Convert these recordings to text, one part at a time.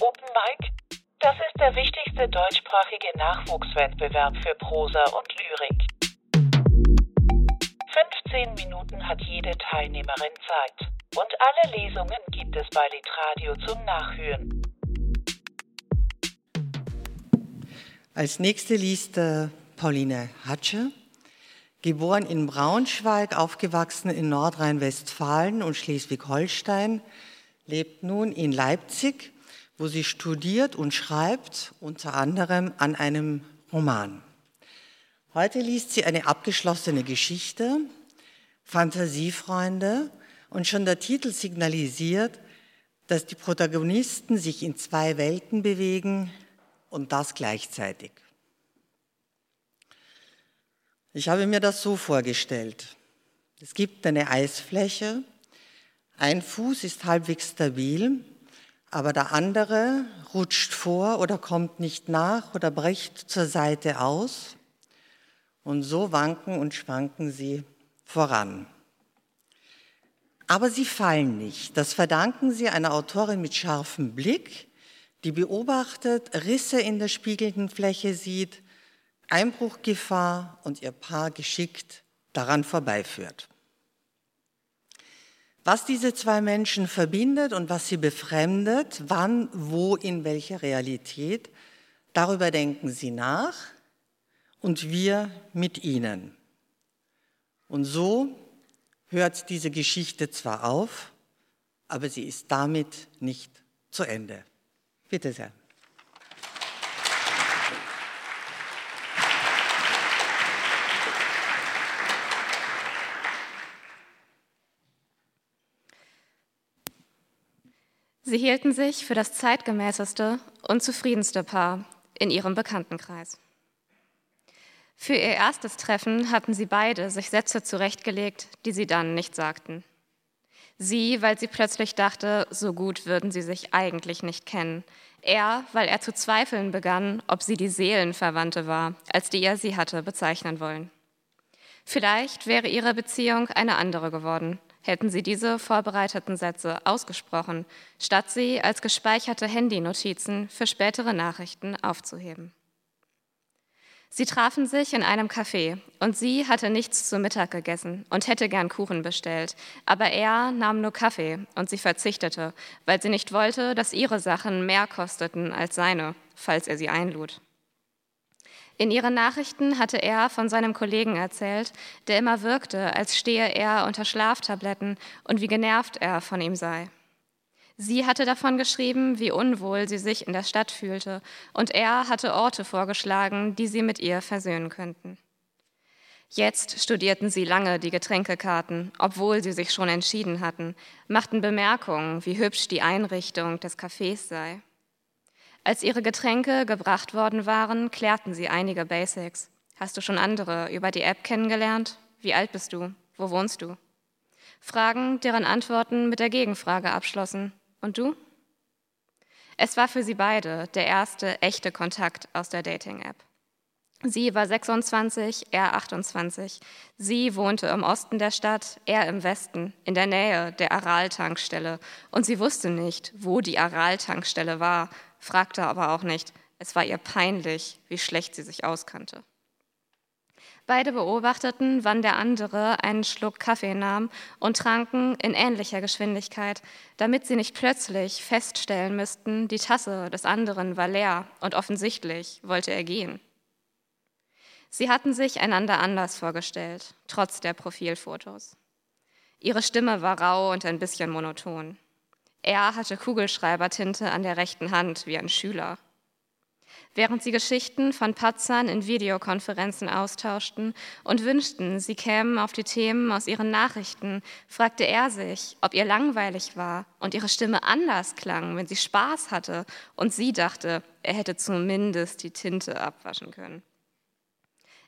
Open Mic, das ist der wichtigste deutschsprachige Nachwuchswettbewerb für Prosa und Lyrik. 15 Minuten hat jede Teilnehmerin Zeit. Und alle Lesungen gibt es bei Litradio zum Nachhören. Als nächste liest äh, Pauline Hatsche, geboren in Braunschweig, aufgewachsen in Nordrhein-Westfalen und Schleswig-Holstein, lebt nun in Leipzig, wo sie studiert und schreibt, unter anderem an einem Roman. Heute liest sie eine abgeschlossene Geschichte, Fantasiefreunde, und schon der Titel signalisiert, dass die Protagonisten sich in zwei Welten bewegen und das gleichzeitig. Ich habe mir das so vorgestellt. Es gibt eine Eisfläche, ein Fuß ist halbwegs stabil, aber der andere rutscht vor oder kommt nicht nach oder bricht zur Seite aus. Und so wanken und schwanken sie voran. Aber sie fallen nicht. Das verdanken sie einer Autorin mit scharfem Blick, die beobachtet, Risse in der spiegelnden Fläche sieht, Einbruchgefahr und ihr Paar geschickt daran vorbeiführt. Was diese zwei Menschen verbindet und was sie befremdet, wann, wo, in welcher Realität, darüber denken sie nach und wir mit ihnen. Und so hört diese Geschichte zwar auf, aber sie ist damit nicht zu Ende. Bitte sehr. Sie hielten sich für das zeitgemäßeste und zufriedenste Paar in ihrem Bekanntenkreis. Für ihr erstes Treffen hatten sie beide sich Sätze zurechtgelegt, die sie dann nicht sagten. Sie, weil sie plötzlich dachte, so gut würden sie sich eigentlich nicht kennen. Er, weil er zu zweifeln begann, ob sie die Seelenverwandte war, als die er sie hatte bezeichnen wollen. Vielleicht wäre ihre Beziehung eine andere geworden, hätten sie diese vorbereiteten Sätze ausgesprochen, statt sie als gespeicherte Handynotizen für spätere Nachrichten aufzuheben. Sie trafen sich in einem Café und sie hatte nichts zu Mittag gegessen und hätte gern Kuchen bestellt, aber er nahm nur Kaffee und sie verzichtete, weil sie nicht wollte, dass ihre Sachen mehr kosteten als seine, falls er sie einlud. In ihren Nachrichten hatte er von seinem Kollegen erzählt, der immer wirkte, als stehe er unter Schlaftabletten und wie genervt er von ihm sei. Sie hatte davon geschrieben, wie unwohl sie sich in der Stadt fühlte, und er hatte Orte vorgeschlagen, die sie mit ihr versöhnen könnten. Jetzt studierten sie lange die Getränkekarten, obwohl sie sich schon entschieden hatten, machten Bemerkungen, wie hübsch die Einrichtung des Cafés sei. Als ihre Getränke gebracht worden waren, klärten sie einige Basics. Hast du schon andere über die App kennengelernt? Wie alt bist du? Wo wohnst du? Fragen, deren Antworten mit der Gegenfrage abschlossen. Und du? Es war für sie beide der erste echte Kontakt aus der Dating-App. Sie war 26, er 28. Sie wohnte im Osten der Stadt, er im Westen, in der Nähe der Aral-Tankstelle. Und sie wusste nicht, wo die Aral-Tankstelle war, fragte aber auch nicht. Es war ihr peinlich, wie schlecht sie sich auskannte. Beide beobachteten, wann der andere einen Schluck Kaffee nahm und tranken in ähnlicher Geschwindigkeit, damit sie nicht plötzlich feststellen müssten, die Tasse des anderen war leer und offensichtlich wollte er gehen. Sie hatten sich einander anders vorgestellt, trotz der Profilfotos. Ihre Stimme war rau und ein bisschen monoton. Er hatte Kugelschreibertinte an der rechten Hand wie ein Schüler. Während sie Geschichten von Patzern in Videokonferenzen austauschten und wünschten, sie kämen auf die Themen aus ihren Nachrichten, fragte er sich, ob ihr langweilig war und ihre Stimme anders klang, wenn sie Spaß hatte, und sie dachte, er hätte zumindest die Tinte abwaschen können.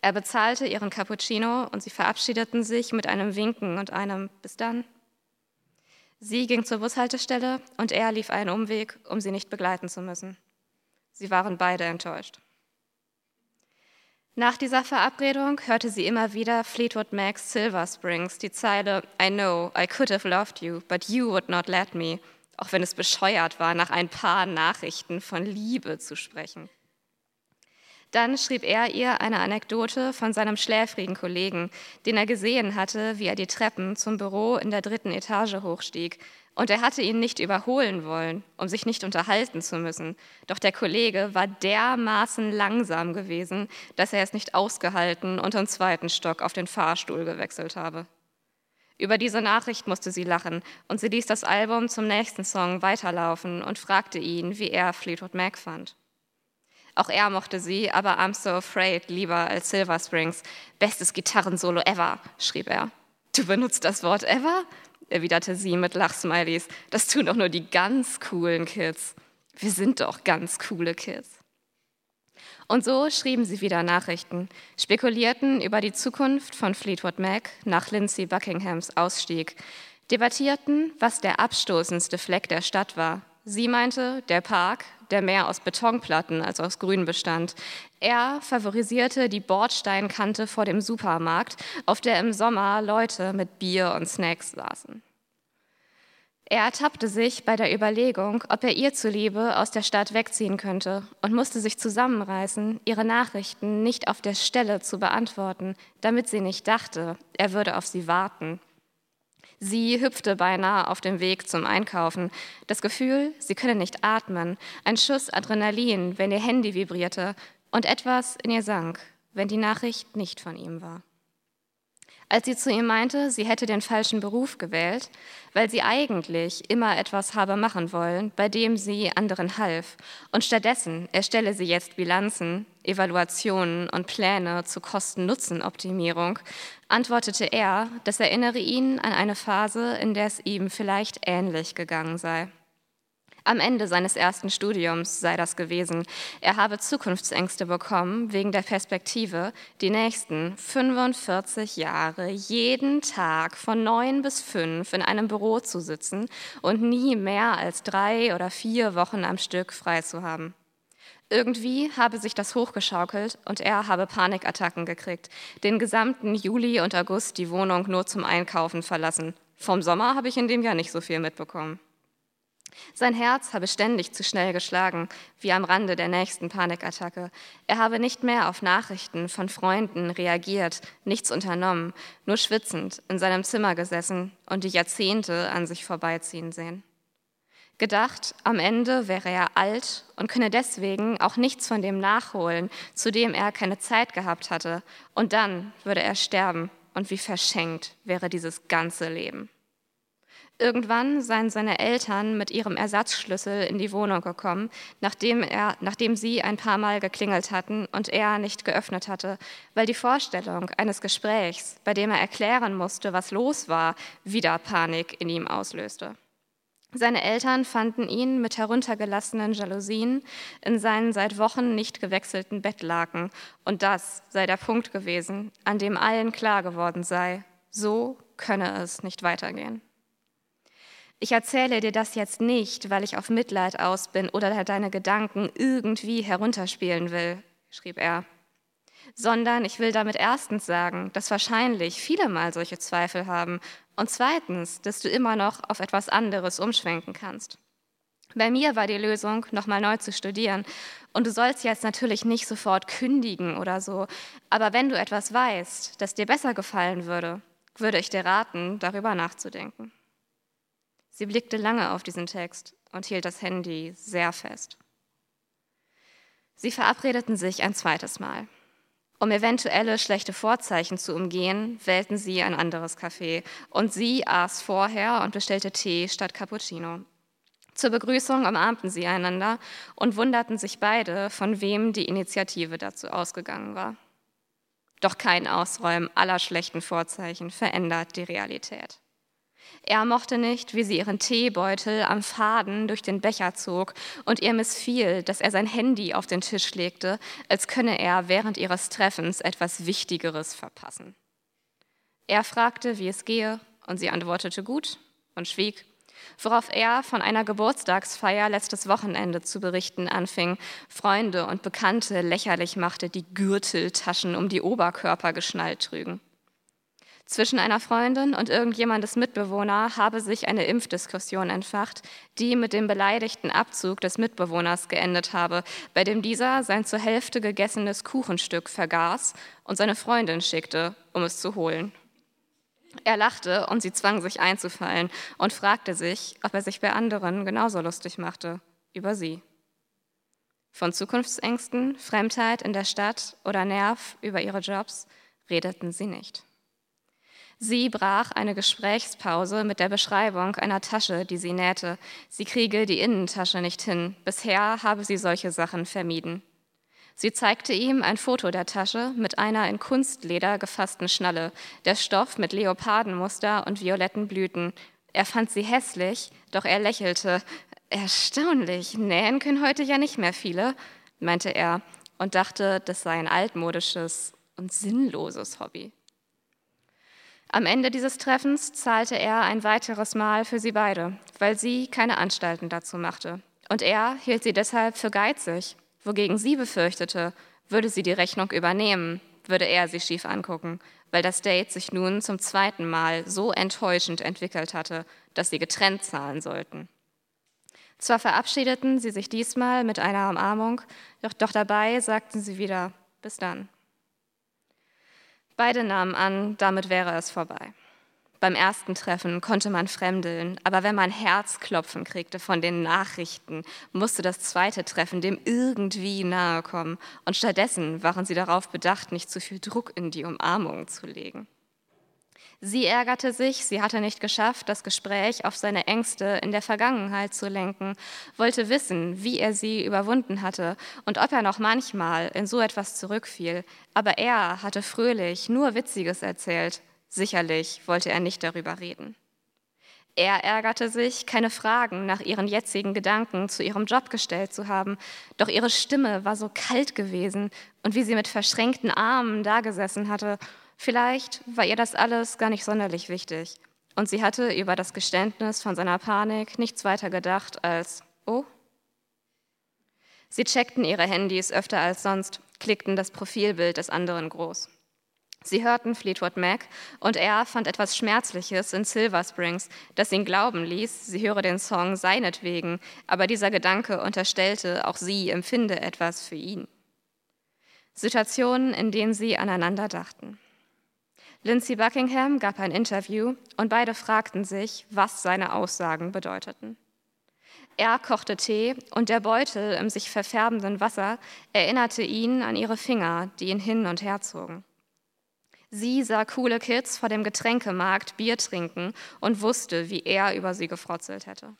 Er bezahlte ihren Cappuccino und sie verabschiedeten sich mit einem Winken und einem Bis dann. Sie ging zur Bushaltestelle und er lief einen Umweg, um sie nicht begleiten zu müssen. Sie waren beide enttäuscht. Nach dieser Verabredung hörte sie immer wieder Fleetwood Macs Silver Springs die Zeile I know I could have loved you, but you would not let me, auch wenn es bescheuert war, nach ein paar Nachrichten von Liebe zu sprechen. Dann schrieb er ihr eine Anekdote von seinem schläfrigen Kollegen, den er gesehen hatte, wie er die Treppen zum Büro in der dritten Etage hochstieg. Und er hatte ihn nicht überholen wollen, um sich nicht unterhalten zu müssen. Doch der Kollege war dermaßen langsam gewesen, dass er es nicht ausgehalten und im zweiten Stock auf den Fahrstuhl gewechselt habe. Über diese Nachricht musste sie lachen und sie ließ das Album zum nächsten Song weiterlaufen und fragte ihn, wie er Fleetwood Mac fand. Auch er mochte sie, aber I'm So Afraid lieber als Silver Springs. Bestes Gitarrensolo ever, schrieb er. Du benutzt das Wort ever? erwiderte sie mit Lachsmilies. Das tun doch nur die ganz coolen Kids. Wir sind doch ganz coole Kids. Und so schrieben sie wieder Nachrichten, spekulierten über die Zukunft von Fleetwood Mac nach Lindsay Buckinghams Ausstieg, debattierten, was der abstoßendste Fleck der Stadt war. Sie meinte, der Park, der mehr aus Betonplatten als aus Grün bestand. Er favorisierte die Bordsteinkante vor dem Supermarkt, auf der im Sommer Leute mit Bier und Snacks saßen. Er ertappte sich bei der Überlegung, ob er ihr zuliebe aus der Stadt wegziehen könnte und musste sich zusammenreißen, ihre Nachrichten nicht auf der Stelle zu beantworten, damit sie nicht dachte, er würde auf sie warten. Sie hüpfte beinahe auf dem Weg zum Einkaufen. Das Gefühl, sie könne nicht atmen, ein Schuss Adrenalin, wenn ihr Handy vibrierte und etwas in ihr sank, wenn die Nachricht nicht von ihm war. Als sie zu ihm meinte, sie hätte den falschen Beruf gewählt, weil sie eigentlich immer etwas habe machen wollen, bei dem sie anderen half, und stattdessen erstelle sie jetzt Bilanzen, Evaluationen und Pläne zur Kosten-Nutzen-Optimierung, antwortete er, das erinnere ihn an eine Phase, in der es ihm vielleicht ähnlich gegangen sei. Am Ende seines ersten Studiums sei das gewesen. Er habe Zukunftsängste bekommen wegen der Perspektive, die nächsten 45 Jahre jeden Tag von neun bis fünf in einem Büro zu sitzen und nie mehr als drei oder vier Wochen am Stück frei zu haben. Irgendwie habe sich das hochgeschaukelt und er habe Panikattacken gekriegt. Den gesamten Juli und August die Wohnung nur zum Einkaufen verlassen. Vom Sommer habe ich in dem Jahr nicht so viel mitbekommen. Sein Herz habe ständig zu schnell geschlagen, wie am Rande der nächsten Panikattacke. Er habe nicht mehr auf Nachrichten von Freunden reagiert, nichts unternommen, nur schwitzend in seinem Zimmer gesessen und die Jahrzehnte an sich vorbeiziehen sehen. Gedacht, am Ende wäre er alt und könne deswegen auch nichts von dem nachholen, zu dem er keine Zeit gehabt hatte, und dann würde er sterben, und wie verschenkt wäre dieses ganze Leben. Irgendwann seien seine Eltern mit ihrem Ersatzschlüssel in die Wohnung gekommen, nachdem, er, nachdem sie ein paar Mal geklingelt hatten und er nicht geöffnet hatte, weil die Vorstellung eines Gesprächs, bei dem er erklären musste, was los war, wieder Panik in ihm auslöste. Seine Eltern fanden ihn mit heruntergelassenen Jalousien in seinen seit Wochen nicht gewechselten Bettlaken, und das sei der Punkt gewesen, an dem allen klar geworden sei, so könne es nicht weitergehen. Ich erzähle dir das jetzt nicht, weil ich auf Mitleid aus bin oder deine Gedanken irgendwie herunterspielen will, schrieb er, sondern ich will damit erstens sagen, dass wahrscheinlich viele mal solche Zweifel haben und zweitens, dass du immer noch auf etwas anderes umschwenken kannst. Bei mir war die Lösung, nochmal neu zu studieren. Und du sollst jetzt natürlich nicht sofort kündigen oder so. Aber wenn du etwas weißt, das dir besser gefallen würde, würde ich dir raten, darüber nachzudenken. Sie blickte lange auf diesen Text und hielt das Handy sehr fest. Sie verabredeten sich ein zweites Mal. Um eventuelle schlechte Vorzeichen zu umgehen, wählten sie ein anderes Café und sie aß vorher und bestellte Tee statt Cappuccino. Zur Begrüßung umarmten sie einander und wunderten sich beide, von wem die Initiative dazu ausgegangen war. Doch kein Ausräumen aller schlechten Vorzeichen verändert die Realität. Er mochte nicht, wie sie ihren Teebeutel am Faden durch den Becher zog, und ihr missfiel, dass er sein Handy auf den Tisch legte, als könne er während ihres Treffens etwas Wichtigeres verpassen. Er fragte, wie es gehe, und sie antwortete gut und schwieg, worauf er von einer Geburtstagsfeier letztes Wochenende zu berichten anfing, Freunde und Bekannte lächerlich machte, die Gürteltaschen um die Oberkörper geschnallt trügen. Zwischen einer Freundin und irgendjemandes Mitbewohner habe sich eine Impfdiskussion entfacht, die mit dem beleidigten Abzug des Mitbewohners geendet habe, bei dem dieser sein zur Hälfte gegessenes Kuchenstück vergaß und seine Freundin schickte, um es zu holen. Er lachte und sie zwang sich einzufallen und fragte sich, ob er sich bei anderen genauso lustig machte über sie. Von Zukunftsängsten, Fremdheit in der Stadt oder Nerv über ihre Jobs redeten sie nicht. Sie brach eine Gesprächspause mit der Beschreibung einer Tasche, die sie nähte. Sie kriege die Innentasche nicht hin. Bisher habe sie solche Sachen vermieden. Sie zeigte ihm ein Foto der Tasche mit einer in Kunstleder gefassten Schnalle, der Stoff mit Leopardenmuster und violetten Blüten. Er fand sie hässlich, doch er lächelte. Erstaunlich, nähen können heute ja nicht mehr viele, meinte er und dachte, das sei ein altmodisches und sinnloses Hobby. Am Ende dieses Treffens zahlte er ein weiteres Mal für sie beide, weil sie keine Anstalten dazu machte. Und er hielt sie deshalb für geizig, wogegen sie befürchtete, würde sie die Rechnung übernehmen, würde er sie schief angucken, weil das Date sich nun zum zweiten Mal so enttäuschend entwickelt hatte, dass sie getrennt zahlen sollten. Zwar verabschiedeten sie sich diesmal mit einer Umarmung, doch, doch dabei sagten sie wieder, bis dann. Beide nahmen an, damit wäre es vorbei. Beim ersten Treffen konnte man fremdeln, aber wenn man Herzklopfen kriegte von den Nachrichten, musste das zweite Treffen dem irgendwie nahe kommen. Und stattdessen waren sie darauf bedacht, nicht zu viel Druck in die Umarmung zu legen. Sie ärgerte sich, sie hatte nicht geschafft, das Gespräch auf seine Ängste in der Vergangenheit zu lenken, wollte wissen, wie er sie überwunden hatte und ob er noch manchmal in so etwas zurückfiel. Aber er hatte fröhlich nur Witziges erzählt. Sicherlich wollte er nicht darüber reden. Er ärgerte sich, keine Fragen nach ihren jetzigen Gedanken zu ihrem Job gestellt zu haben, doch ihre Stimme war so kalt gewesen und wie sie mit verschränkten Armen dagesessen hatte Vielleicht war ihr das alles gar nicht sonderlich wichtig und sie hatte über das Geständnis von seiner Panik nichts weiter gedacht als, oh. Sie checkten ihre Handys öfter als sonst, klickten das Profilbild des anderen groß. Sie hörten Fleetwood Mac und er fand etwas Schmerzliches in Silver Springs, das ihn glauben ließ, sie höre den Song seinetwegen, aber dieser Gedanke unterstellte, auch sie empfinde etwas für ihn. Situationen, in denen sie aneinander dachten. Lindsay Buckingham gab ein Interview und beide fragten sich, was seine Aussagen bedeuteten. Er kochte Tee und der Beutel im sich verfärbenden Wasser erinnerte ihn an ihre Finger, die ihn hin und her zogen. Sie sah coole Kids vor dem Getränkemarkt Bier trinken und wusste, wie er über sie gefrotzelt hätte.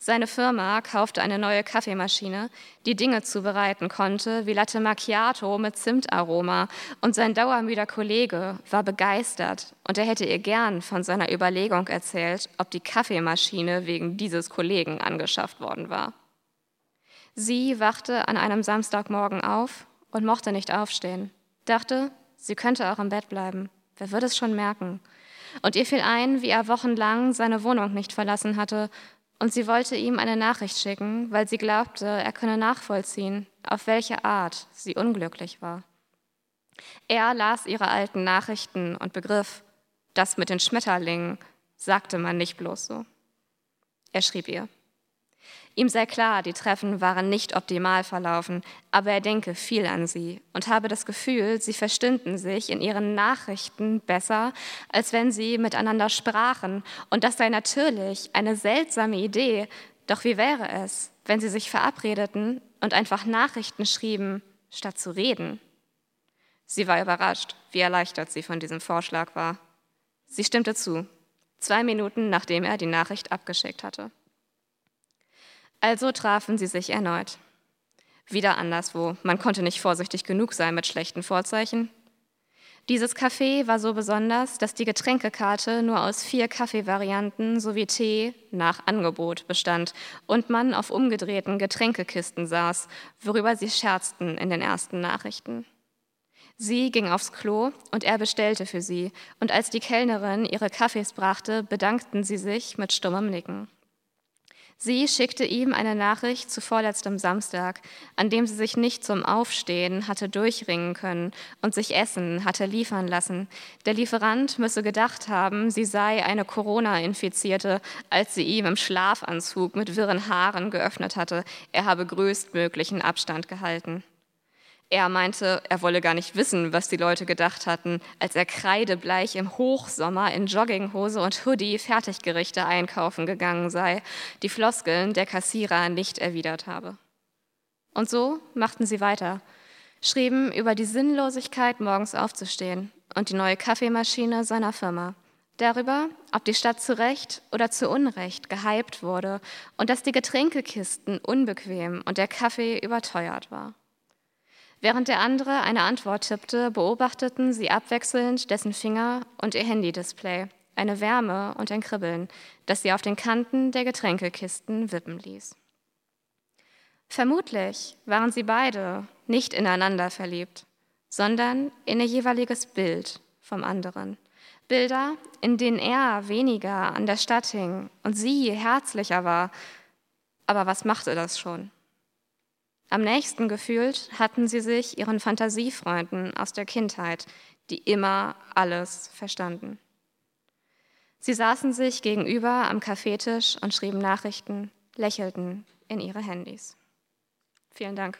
Seine Firma kaufte eine neue Kaffeemaschine, die Dinge zubereiten konnte, wie Latte Macchiato mit Zimtaroma. Und sein dauermüder Kollege war begeistert und er hätte ihr gern von seiner Überlegung erzählt, ob die Kaffeemaschine wegen dieses Kollegen angeschafft worden war. Sie wachte an einem Samstagmorgen auf und mochte nicht aufstehen, dachte, sie könnte auch im Bett bleiben. Wer würde es schon merken? Und ihr fiel ein, wie er wochenlang seine Wohnung nicht verlassen hatte und sie wollte ihm eine Nachricht schicken, weil sie glaubte, er könne nachvollziehen, auf welche Art sie unglücklich war. Er las ihre alten Nachrichten und begriff, das mit den Schmetterlingen sagte man nicht bloß so. Er schrieb ihr, Ihm sei klar, die Treffen waren nicht optimal verlaufen, aber er denke viel an sie und habe das Gefühl, sie verstünden sich in ihren Nachrichten besser, als wenn sie miteinander sprachen. Und das sei natürlich eine seltsame Idee, doch wie wäre es, wenn sie sich verabredeten und einfach Nachrichten schrieben, statt zu reden? Sie war überrascht, wie erleichtert sie von diesem Vorschlag war. Sie stimmte zu, zwei Minuten nachdem er die Nachricht abgeschickt hatte. Also trafen sie sich erneut. Wieder anderswo. Man konnte nicht vorsichtig genug sein mit schlechten Vorzeichen. Dieses Café war so besonders, dass die Getränkekarte nur aus vier Kaffeevarianten sowie Tee nach Angebot bestand und man auf umgedrehten Getränkekisten saß, worüber sie scherzten in den ersten Nachrichten. Sie ging aufs Klo und er bestellte für sie, und als die Kellnerin ihre Kaffees brachte, bedankten sie sich mit stummem Nicken. Sie schickte ihm eine Nachricht zu vorletztem Samstag, an dem sie sich nicht zum Aufstehen hatte durchringen können und sich Essen hatte liefern lassen. Der Lieferant müsse gedacht haben, sie sei eine Corona-Infizierte, als sie ihm im Schlafanzug mit wirren Haaren geöffnet hatte. Er habe größtmöglichen Abstand gehalten. Er meinte, er wolle gar nicht wissen, was die Leute gedacht hatten, als er kreidebleich im Hochsommer in Jogginghose und Hoodie Fertiggerichte einkaufen gegangen sei, die Floskeln der Kassierer nicht erwidert habe. Und so machten sie weiter, schrieben über die Sinnlosigkeit, morgens aufzustehen und die neue Kaffeemaschine seiner Firma, darüber, ob die Stadt zu Recht oder zu Unrecht gehypt wurde und dass die Getränkekisten unbequem und der Kaffee überteuert war. Während der andere eine Antwort tippte, beobachteten sie abwechselnd dessen Finger und ihr Handy-Display, eine Wärme und ein Kribbeln, das sie auf den Kanten der Getränkekisten wippen ließ. Vermutlich waren sie beide nicht ineinander verliebt, sondern in ihr jeweiliges Bild vom anderen. Bilder, in denen er weniger an der Stadt hing und sie herzlicher war. Aber was machte das schon? Am nächsten gefühlt hatten sie sich ihren Fantasiefreunden aus der Kindheit, die immer alles verstanden. Sie saßen sich gegenüber am Kaffeetisch und schrieben Nachrichten, lächelten in ihre Handys. Vielen Dank.